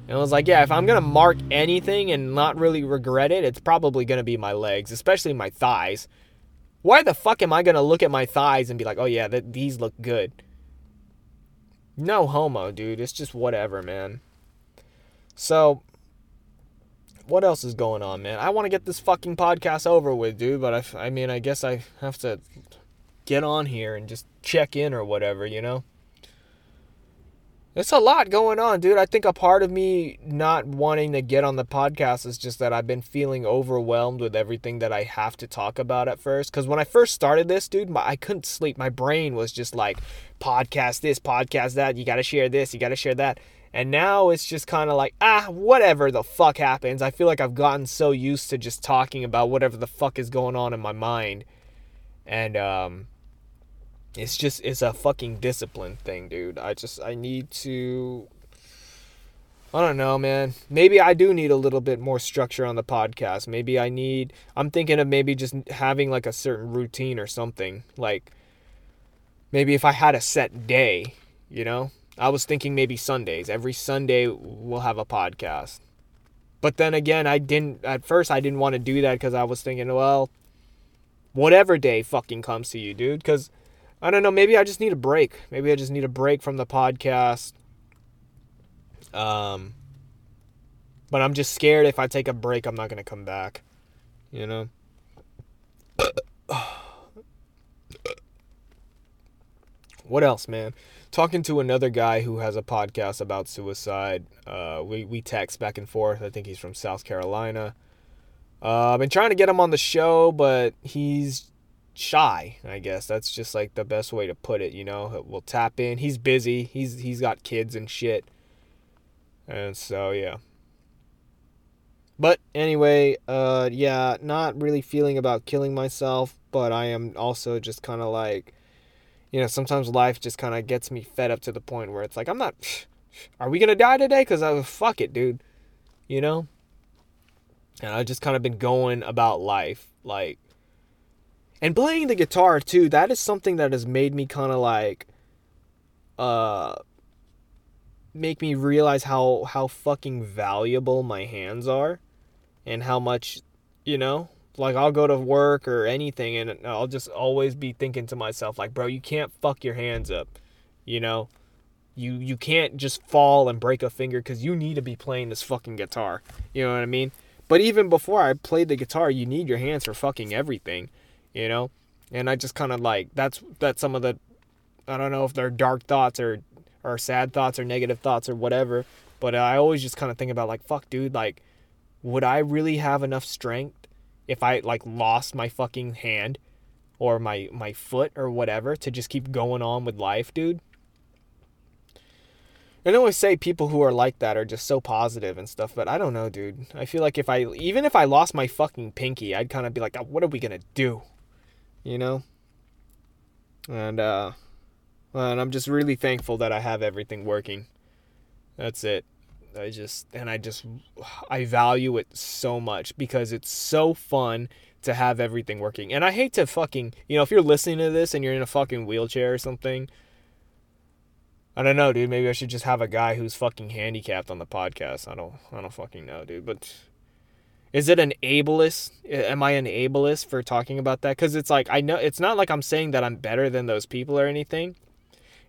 and I was like, yeah, if I'm going to mark anything and not really regret it, it's probably going to be my legs, especially my thighs. Why the fuck am I going to look at my thighs and be like, oh yeah, th- these look good? No homo, dude. It's just whatever, man. So, what else is going on, man? I want to get this fucking podcast over with, dude, but I, I mean, I guess I have to get on here and just check in or whatever, you know? It's a lot going on, dude. I think a part of me not wanting to get on the podcast is just that I've been feeling overwhelmed with everything that I have to talk about at first. Because when I first started this, dude, my, I couldn't sleep. My brain was just like, podcast this, podcast that. You got to share this, you got to share that. And now it's just kind of like, ah, whatever the fuck happens. I feel like I've gotten so used to just talking about whatever the fuck is going on in my mind. And, um, it's just it's a fucking discipline thing, dude. I just I need to I don't know, man. Maybe I do need a little bit more structure on the podcast. Maybe I need I'm thinking of maybe just having like a certain routine or something. Like maybe if I had a set day, you know? I was thinking maybe Sundays. Every Sunday we'll have a podcast. But then again, I didn't at first I didn't want to do that cuz I was thinking, well, whatever day fucking comes to you, dude, cuz I don't know. Maybe I just need a break. Maybe I just need a break from the podcast. Um, but I'm just scared if I take a break, I'm not going to come back. You know? what else, man? Talking to another guy who has a podcast about suicide. Uh, we, we text back and forth. I think he's from South Carolina. Uh, I've been trying to get him on the show, but he's shy i guess. That's just like the best way to put it you know? We'll tap in. He's busy. He's he's got kids and shit. And so yeah. But anyway uh yeah not really feeling about killing myself but i am also just kind of like you know sometimes life just kind of gets me fed up to the point where it's like i'm not are we gonna die today? Because i fuck it dude. You know? And i just kind of been going about life like and playing the guitar too, that is something that has made me kind of like uh make me realize how how fucking valuable my hands are and how much, you know, like I'll go to work or anything and I'll just always be thinking to myself like, bro, you can't fuck your hands up. You know, you you can't just fall and break a finger cuz you need to be playing this fucking guitar. You know what I mean? But even before I played the guitar, you need your hands for fucking everything, you know? And I just kind of like that's that's some of the I don't know if they're dark thoughts or or sad thoughts or negative thoughts or whatever, but I always just kind of think about like fuck dude, like would I really have enough strength if I like lost my fucking hand or my my foot or whatever to just keep going on with life, dude? I always say people who are like that are just so positive and stuff, but I don't know, dude. I feel like if I even if I lost my fucking pinky, I'd kind of be like, what are we gonna do? You know? And uh and I'm just really thankful that I have everything working. That's it. I just and I just I value it so much because it's so fun to have everything working. And I hate to fucking, you know, if you're listening to this and you're in a fucking wheelchair or something, I don't know, dude. Maybe I should just have a guy who's fucking handicapped on the podcast. I don't, I don't fucking know, dude. But is it an ableist? Am I an ableist for talking about that? Because it's like I know it's not like I'm saying that I'm better than those people or anything.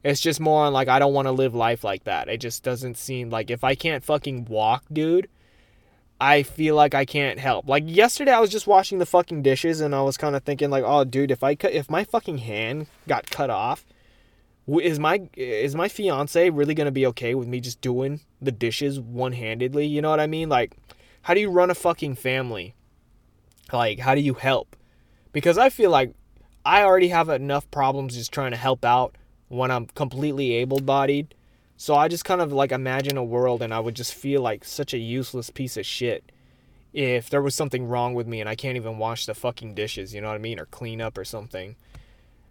It's just more on like I don't want to live life like that. It just doesn't seem like if I can't fucking walk, dude. I feel like I can't help. Like yesterday, I was just washing the fucking dishes, and I was kind of thinking like, oh, dude, if I cut, if my fucking hand got cut off is my is my fiance really gonna be okay with me just doing the dishes one handedly? You know what I mean? Like, how do you run a fucking family? Like, how do you help? Because I feel like I already have enough problems just trying to help out when I'm completely able bodied. So I just kind of like imagine a world and I would just feel like such a useless piece of shit if there was something wrong with me and I can't even wash the fucking dishes, you know what I mean? Or clean up or something.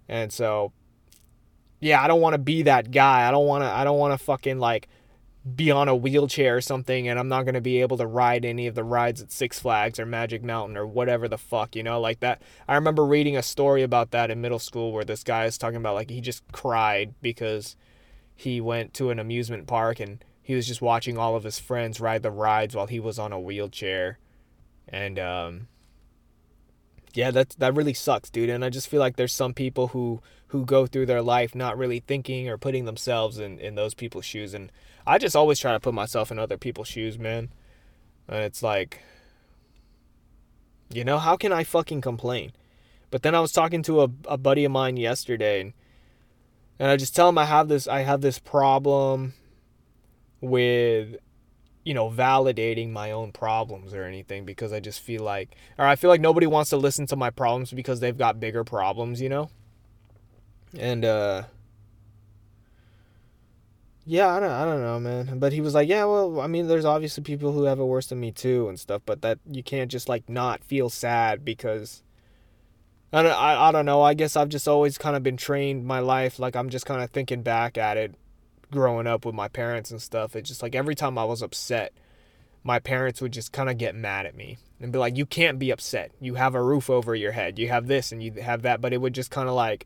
And so yeah, I don't want to be that guy. I don't want to I don't want to fucking like be on a wheelchair or something and I'm not going to be able to ride any of the rides at Six Flags or Magic Mountain or whatever the fuck, you know, like that. I remember reading a story about that in middle school where this guy is talking about like he just cried because he went to an amusement park and he was just watching all of his friends ride the rides while he was on a wheelchair. And um yeah, that that really sucks, dude. And I just feel like there's some people who who go through their life not really thinking or putting themselves in in those people's shoes. And I just always try to put myself in other people's shoes, man. And it's like, you know, how can I fucking complain? But then I was talking to a, a buddy of mine yesterday, and, and I just tell him I have this I have this problem with you know, validating my own problems or anything because I just feel like, or I feel like nobody wants to listen to my problems because they've got bigger problems, you know? And, uh, yeah, I don't, I don't know, man. But he was like, yeah, well, I mean, there's obviously people who have it worse than me too and stuff, but that you can't just like not feel sad because I don't, I, I don't know. I guess I've just always kind of been trained my life. Like I'm just kind of thinking back at it growing up with my parents and stuff, it's just like every time I was upset, my parents would just kind of get mad at me and be like, "You can't be upset. You have a roof over your head. You have this and you have that." But it would just kind of like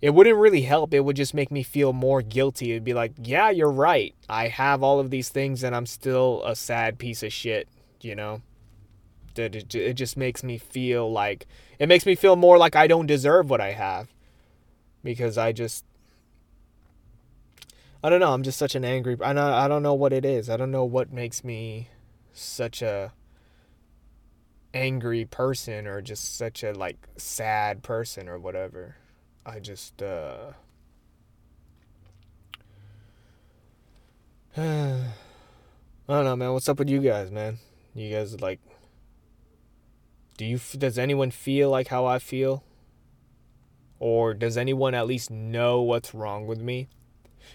it wouldn't really help. It would just make me feel more guilty. It'd be like, "Yeah, you're right. I have all of these things and I'm still a sad piece of shit," you know? It just makes me feel like it makes me feel more like I don't deserve what I have because I just I don't know. I'm just such an angry. I don't, I don't know what it is. I don't know what makes me such a angry person or just such a like sad person or whatever. I just uh I don't know, man. What's up with you guys, man? You guys like do you does anyone feel like how I feel? Or does anyone at least know what's wrong with me?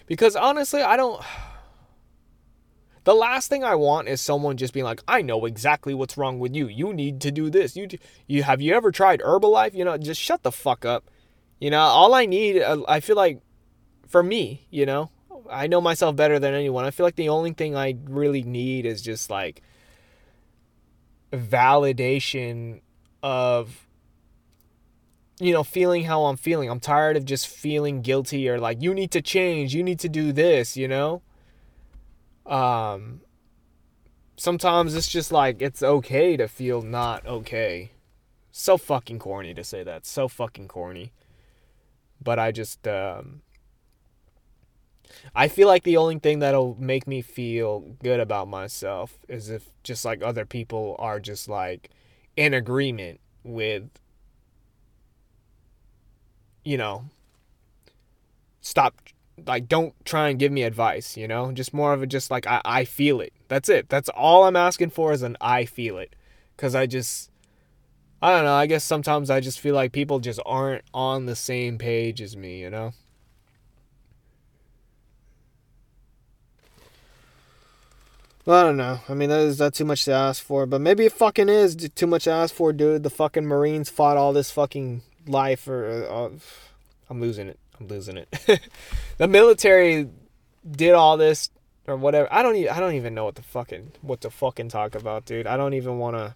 Because honestly, I don't. The last thing I want is someone just being like, "I know exactly what's wrong with you. You need to do this. You you have you ever tried Herbalife? You know, just shut the fuck up. You know, all I need, uh, I feel like, for me, you know, I know myself better than anyone. I feel like the only thing I really need is just like validation of you know, feeling how I'm feeling. I'm tired of just feeling guilty or like you need to change, you need to do this, you know? Um sometimes it's just like it's okay to feel not okay. So fucking corny to say that. So fucking corny. But I just um I feel like the only thing that'll make me feel good about myself is if just like other people are just like in agreement with you know stop like don't try and give me advice you know? Just more of a just like i, I feel it. That's it. That's all i'm asking for is an i feel it. Because i just i don't know i guess sometimes i just feel like people just aren't on the same page as me you know I don't know. I mean, that is that too much to ask for, but maybe it fucking is too much to ask for, dude. The fucking Marines fought all this fucking life, or uh, I'm losing it. I'm losing it. the military did all this or whatever. I don't. Even, I don't even know what the fucking what to fucking talk about, dude. I don't even want to.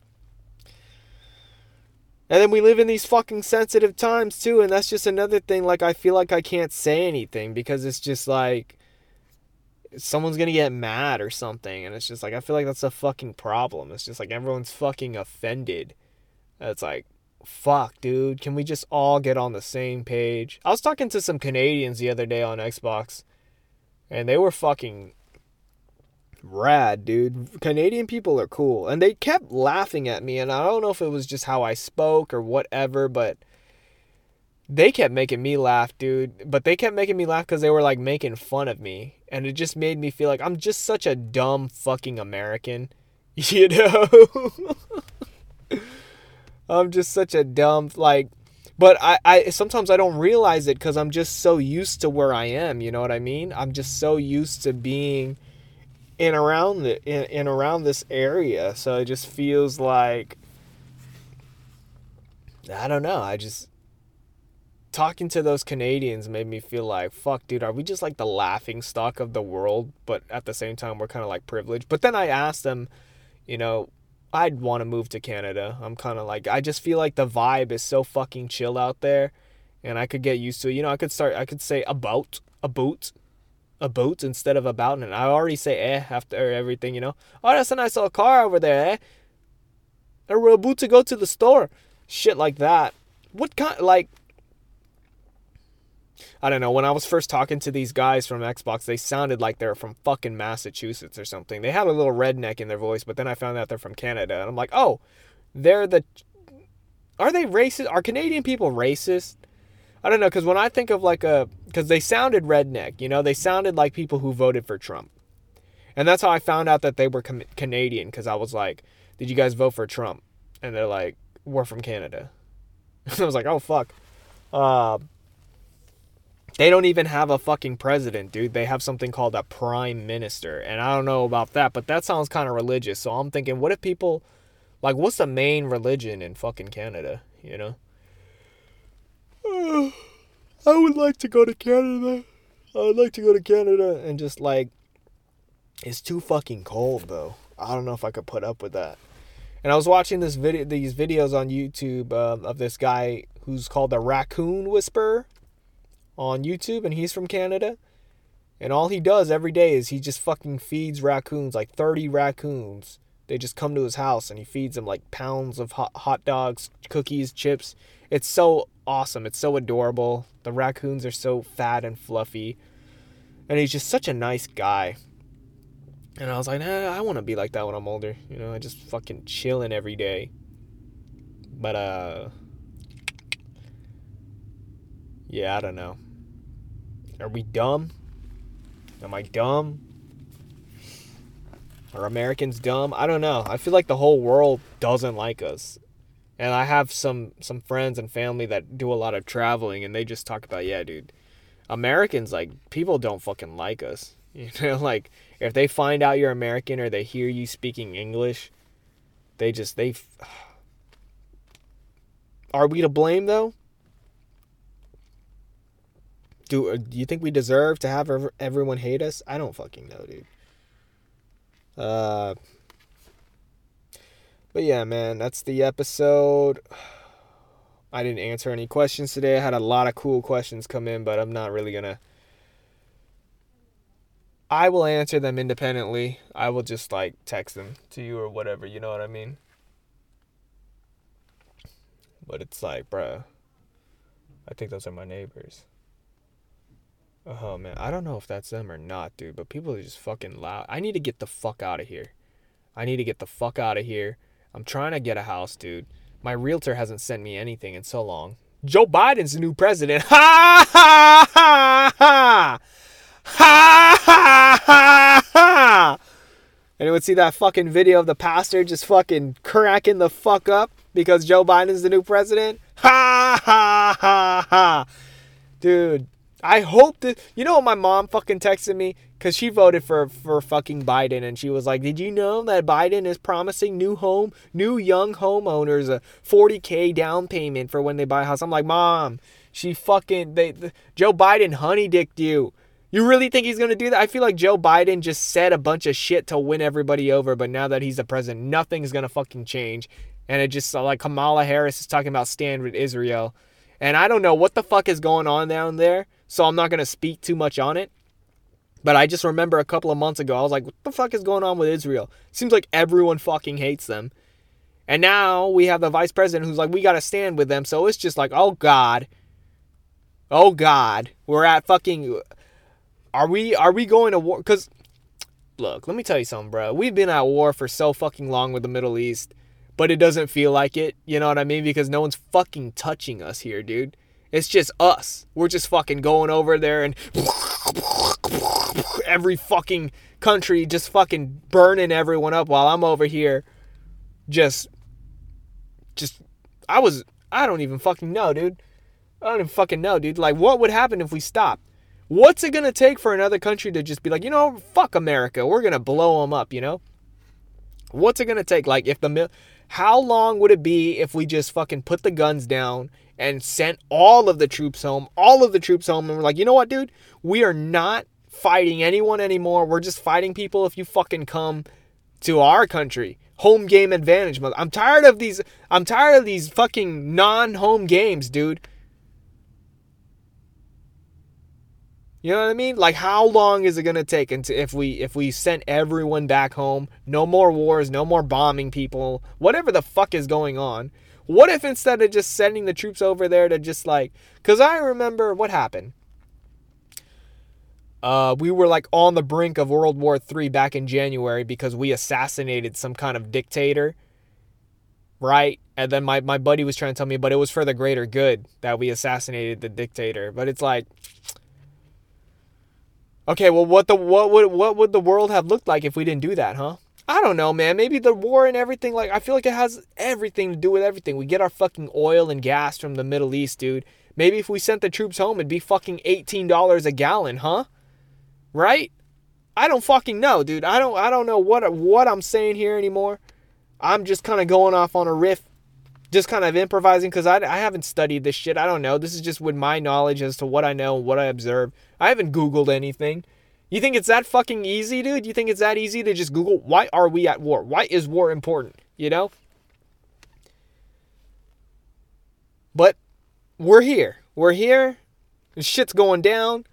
And then we live in these fucking sensitive times too, and that's just another thing. Like I feel like I can't say anything because it's just like someone's gonna get mad or something and it's just like i feel like that's a fucking problem it's just like everyone's fucking offended it's like fuck dude can we just all get on the same page i was talking to some canadians the other day on xbox and they were fucking rad dude canadian people are cool and they kept laughing at me and i don't know if it was just how i spoke or whatever but they kept making me laugh, dude. But they kept making me laugh because they were like making fun of me. And it just made me feel like I'm just such a dumb fucking American. You know? I'm just such a dumb, like, but I, I sometimes I don't realize it because I'm just so used to where I am. You know what I mean? I'm just so used to being in around the in, in around this area. So it just feels like I don't know. I just talking to those Canadians made me feel like, fuck, dude, are we just like the laughing stock of the world? But at the same time, we're kind of like privileged. But then I asked them, you know, I'd want to move to Canada. I'm kind of like, I just feel like the vibe is so fucking chill out there. And I could get used to it. You know, I could start, I could say about, a boot, a boat instead of about. And I already say eh after everything, you know. Oh, that's a nice little car over there, eh? We're about to go to the store. Shit like that. What kind, like, I don't know. When I was first talking to these guys from Xbox, they sounded like they're from fucking Massachusetts or something. They had a little redneck in their voice, but then I found out they're from Canada, and I'm like, oh, they're the. Are they racist? Are Canadian people racist? I don't know, because when I think of like a. Because they sounded redneck, you know, they sounded like people who voted for Trump. And that's how I found out that they were com- Canadian, because I was like, did you guys vote for Trump? And they're like, we're from Canada. I was like, oh, fuck. Uh, they don't even have a fucking president, dude. They have something called a prime minister. And I don't know about that, but that sounds kind of religious. So I'm thinking, what if people, like, what's the main religion in fucking Canada, you know? I would like to go to Canada. I would like to go to Canada and just, like, it's too fucking cold, though. I don't know if I could put up with that. And I was watching this video, these videos on YouTube uh, of this guy who's called the Raccoon Whisperer on YouTube, and he's from Canada. And all he does every day is he just fucking feeds raccoons, like 30 raccoons. They just come to his house and he feeds them like pounds of hot, hot dogs, cookies, chips. It's so awesome. It's so adorable. The raccoons are so fat and fluffy. And he's just such a nice guy. And I was like, nah, I want to be like that when I'm older. You know, I just fucking chilling every day. But, uh, yeah, I don't know. Are we dumb? Am I dumb? Are Americans dumb? I don't know. I feel like the whole world doesn't like us. And I have some some friends and family that do a lot of traveling and they just talk about, yeah, dude. Americans like people don't fucking like us. You know, like if they find out you're American or they hear you speaking English, they just they Are we to blame though? do uh, do you think we deserve to have everyone hate us? I don't fucking know, dude. Uh But yeah, man, that's the episode. I didn't answer any questions today. I had a lot of cool questions come in, but I'm not really gonna. I will answer them independently. I will just like text them to you or whatever. You know what I mean? But it's like, bruh. I think those are my neighbors. Oh man, I don't know if that's them or not, dude. But people are just fucking loud. I need to get the fuck out of here. I need to get the fuck out of here. I'm trying to get a house, dude. My realtor hasn't sent me anything in so long. Joe Biden's the new president. Ha ha ha ha! Ha ha ha ha! Anyone see that fucking video of the pastor just fucking cracking the fuck up because Joe Biden's the new president? Ha ha ha ha! Dude, I hope that you know what my mom fucking texted me because she voted for for fucking Biden and she was like, "Did you know that Biden is promising new home, new young homeowners a 40k down payment for when they buy a house?" I'm like, "Mom, she fucking they the, Joe Biden honey dicked you." You really think he's going to do that? I feel like Joe Biden just said a bunch of shit to win everybody over, but now that he's the president, nothing's going to fucking change. And it just like Kamala Harris is talking about stand with Israel. And I don't know what the fuck is going on down there, so I'm not going to speak too much on it. But I just remember a couple of months ago, I was like, what the fuck is going on with Israel? Seems like everyone fucking hates them. And now we have the vice president who's like, we got to stand with them. So it's just like, oh God. Oh God. We're at fucking are we are we going to war? Because look, let me tell you something, bro. We've been at war for so fucking long with the Middle East, but it doesn't feel like it. You know what I mean? Because no one's fucking touching us here, dude. It's just us. We're just fucking going over there and every fucking country just fucking burning everyone up while I'm over here just just I was I don't even fucking know, dude. I don't even fucking know, dude. Like what would happen if we stopped? What's it going to take for another country to just be like, you know, fuck America. We're going to blow them up, you know? What's it going to take? Like, if the how long would it be if we just fucking put the guns down and sent all of the troops home, all of the troops home, and we're like, you know what, dude? We are not fighting anyone anymore. We're just fighting people if you fucking come to our country. Home game advantage. Mother. I'm tired of these. I'm tired of these fucking non-home games, dude. You know what I mean? Like how long is it to take until if we if we sent everyone back home, no more wars, no more bombing people, whatever the fuck is going on? What if instead of just sending the troops over there to just like cuz I remember what happened. Uh, we were like on the brink of World War III back in January because we assassinated some kind of dictator. Right? And then my, my buddy was trying to tell me, but it was for the greater good that we assassinated the dictator. But it's like, Okay, well, what the what would what would the world have looked like if we didn't do that, huh? I don't know, man. Maybe the war and everything. Like, I feel like it has everything to do with everything. We get our fucking oil and gas from the Middle East, dude. Maybe if we sent the troops home, it'd be fucking eighteen dollars a gallon, huh? Right? I don't fucking know, dude. I don't I don't know what what I'm saying here anymore. I'm just kind of going off on a riff just kind of improvising because I, I haven't studied this shit. I don't know. This is just with my knowledge as to what I know and what I observe. I haven't Googled anything. You think it's that fucking easy, dude? You think it's that easy to just Google, why are we at war? Why is war important? You know? But we're here. We're here. Shit's going down.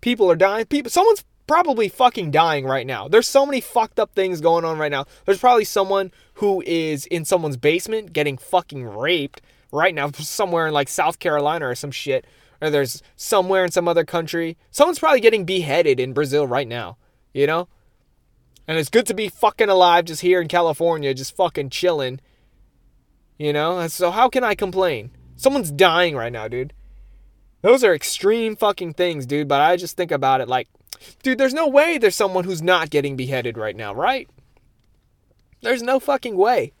People are dying. People, someone's probably fucking dying right now. There's so many fucked up things going on right now. There's probably someone who is in someone's basement getting fucking raped right now, somewhere in like South Carolina or some shit. Or there's somewhere in some other country. Someone's probably getting beheaded in Brazil right now, you know? And it's good to be fucking alive just here in California, just fucking chilling. You know? So how can I complain? Someone's dying right now, dude. Those are extreme fucking things, dude, but I just think about it like Dude, there's no way there's someone who's not getting beheaded right now, right? There's no fucking way.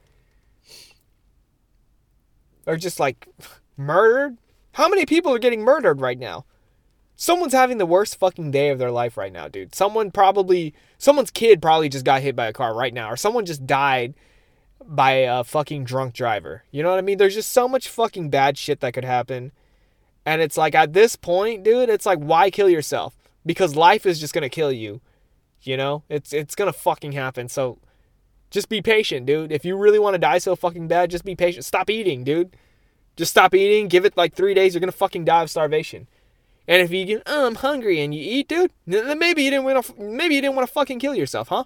Or just like murdered? How many people are getting murdered right now? Someone's having the worst fucking day of their life right now, dude. Someone probably, someone's kid probably just got hit by a car right now, or someone just died by a fucking drunk driver. You know what I mean? There's just so much fucking bad shit that could happen. And it's like at this point, dude, it's like, why kill yourself? because life is just gonna kill you. You know, it's it's gonna fucking happen. So just be patient, dude. If you really want to die so fucking bad, just be patient. Stop eating, dude. Just stop eating, give it like three days, you're gonna fucking die of starvation. And if you get, oh, I'm hungry, and you eat, dude, then maybe you didn't want to, maybe you didn't want to fucking kill yourself, huh?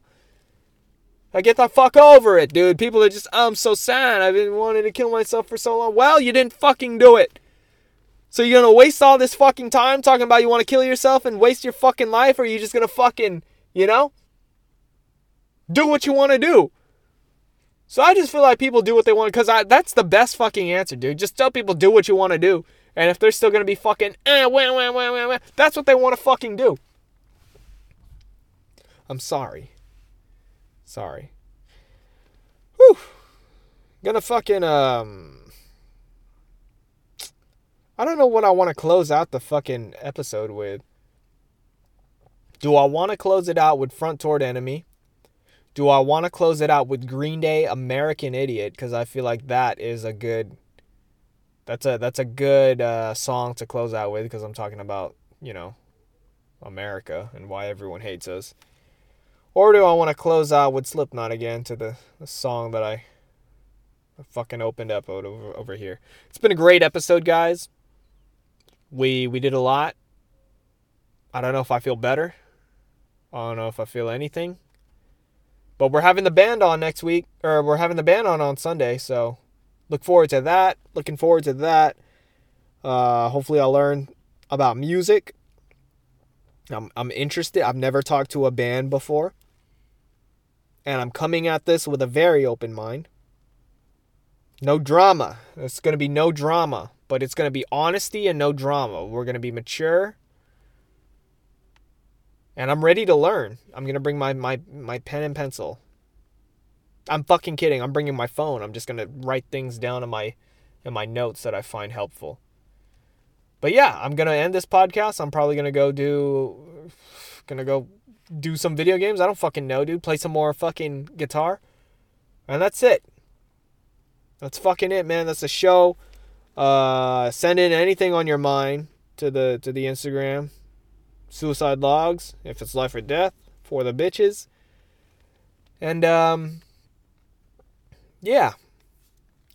I get the fuck over it, dude. People are just, oh, I'm so sad. I've been wanting to kill myself for so long. Well, you didn't fucking do it. So you're gonna waste all this fucking time talking about you want to kill yourself and waste your fucking life, or are you just gonna fucking, you know, do what you want to do? So I just feel like people do what they want because that's the best fucking answer, dude. Just tell people do what you want to do, and if they're still gonna be fucking, eh, wah, wah, wah, wah, wah, that's what they want to fucking do. I'm sorry. Sorry. Whew. Gonna fucking um. I don't know what I want to close out the fucking episode with. Do I want to close it out with Front Toward Enemy? Do I want to close it out with Green Day American Idiot because I feel like that is a good that's a that's a good uh, song to close out with because I'm talking about, you know, America and why everyone hates us. Or do I want to close out with Slipknot again to the, the song that I fucking opened up over, over here. It's been a great episode, guys. We we did a lot. I don't know if I feel better. I don't know if I feel anything. But we're having the band on next week, or we're having the band on on Sunday, so look forward to that. Looking forward to that. Uh, hopefully, I'll learn about music. I'm, I'm interested. I've never talked to a band before. And I'm coming at this with a very open mind. No drama. It's going to be no drama, but it's going to be honesty and no drama. We're going to be mature and I'm ready to learn. I'm gonna bring my my my pen and pencil. I'm fucking kidding. I'm bringing my phone. I'm just gonna write things down in my in my notes that I find helpful. But yeah, I'm gonna end this podcast. I'm probably gonna go do gonna go do some video games. I don't fucking know, dude. Play some more fucking guitar. And that's it. That's fucking it, man. That's the show. Uh, send in anything on your mind to the to the Instagram suicide logs, if it's life or death, for the bitches. And um yeah.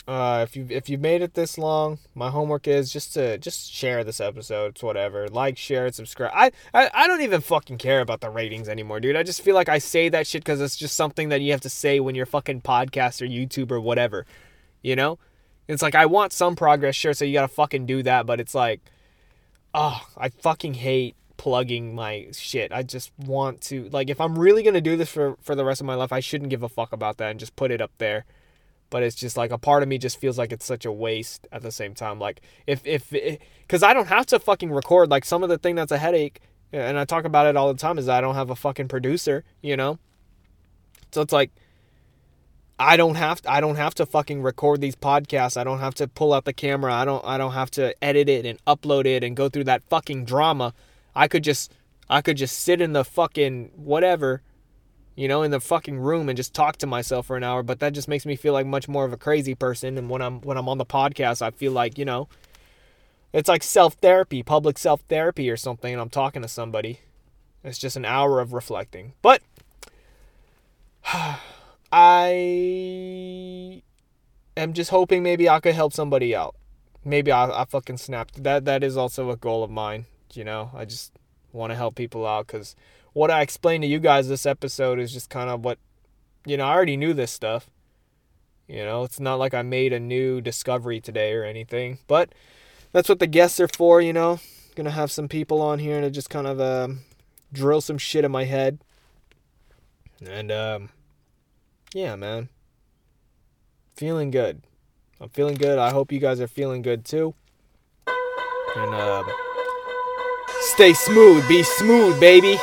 Uh, if you if you've made it this long, my homework is just to just share this episode. It's whatever. Like, share it, subscribe. I, I I don't even fucking care about the ratings anymore, dude. I just feel like I say that shit because it's just something that you have to say when you're fucking podcast or YouTube or whatever. You know, it's like I want some progress, sure. So you gotta fucking do that, but it's like, oh, I fucking hate plugging my shit. I just want to like if I'm really to do this for for the rest of my life, I shouldn't give a fuck about that and just put it up there. But it's just like a part of me just feels like it's such a waste at the same time. Like if if eh, cuz I don't have to fucking record like some of the thing that's a headache eh, and I talk about it all the time is I don't have a fucking producer, you know? So it's like I don't have to, I don't have to fucking record these podcasts. I don't have to pull out the camera. I don't I don't have to edit it and upload it and go through that fucking drama I could just I could just sit in the fucking whatever, you know, in the fucking room and just talk to myself for an hour, but that just makes me feel like much more of a crazy person and when I'm when I'm on the podcast, I feel like, you know, it's like self-therapy, public self-therapy or something and I'm talking to somebody. It's just an hour of reflecting. But I am just hoping maybe I could help somebody out. Maybe I, I fucking snapped. That that is also a goal of mine you know, I just want to help people out because what I explained to you guys this episode is just kind of what, you know, I already knew this stuff. You know, it's not like I made a new discovery today or anything, but that's what the guests are for, you know. Gonna have some people on here to just kind of uh, drill some shit in my head. And, um, yeah, man. Feeling good. I'm feeling good. I hope you guys are feeling good too. And, um, Stay smooth, be smooth, baby.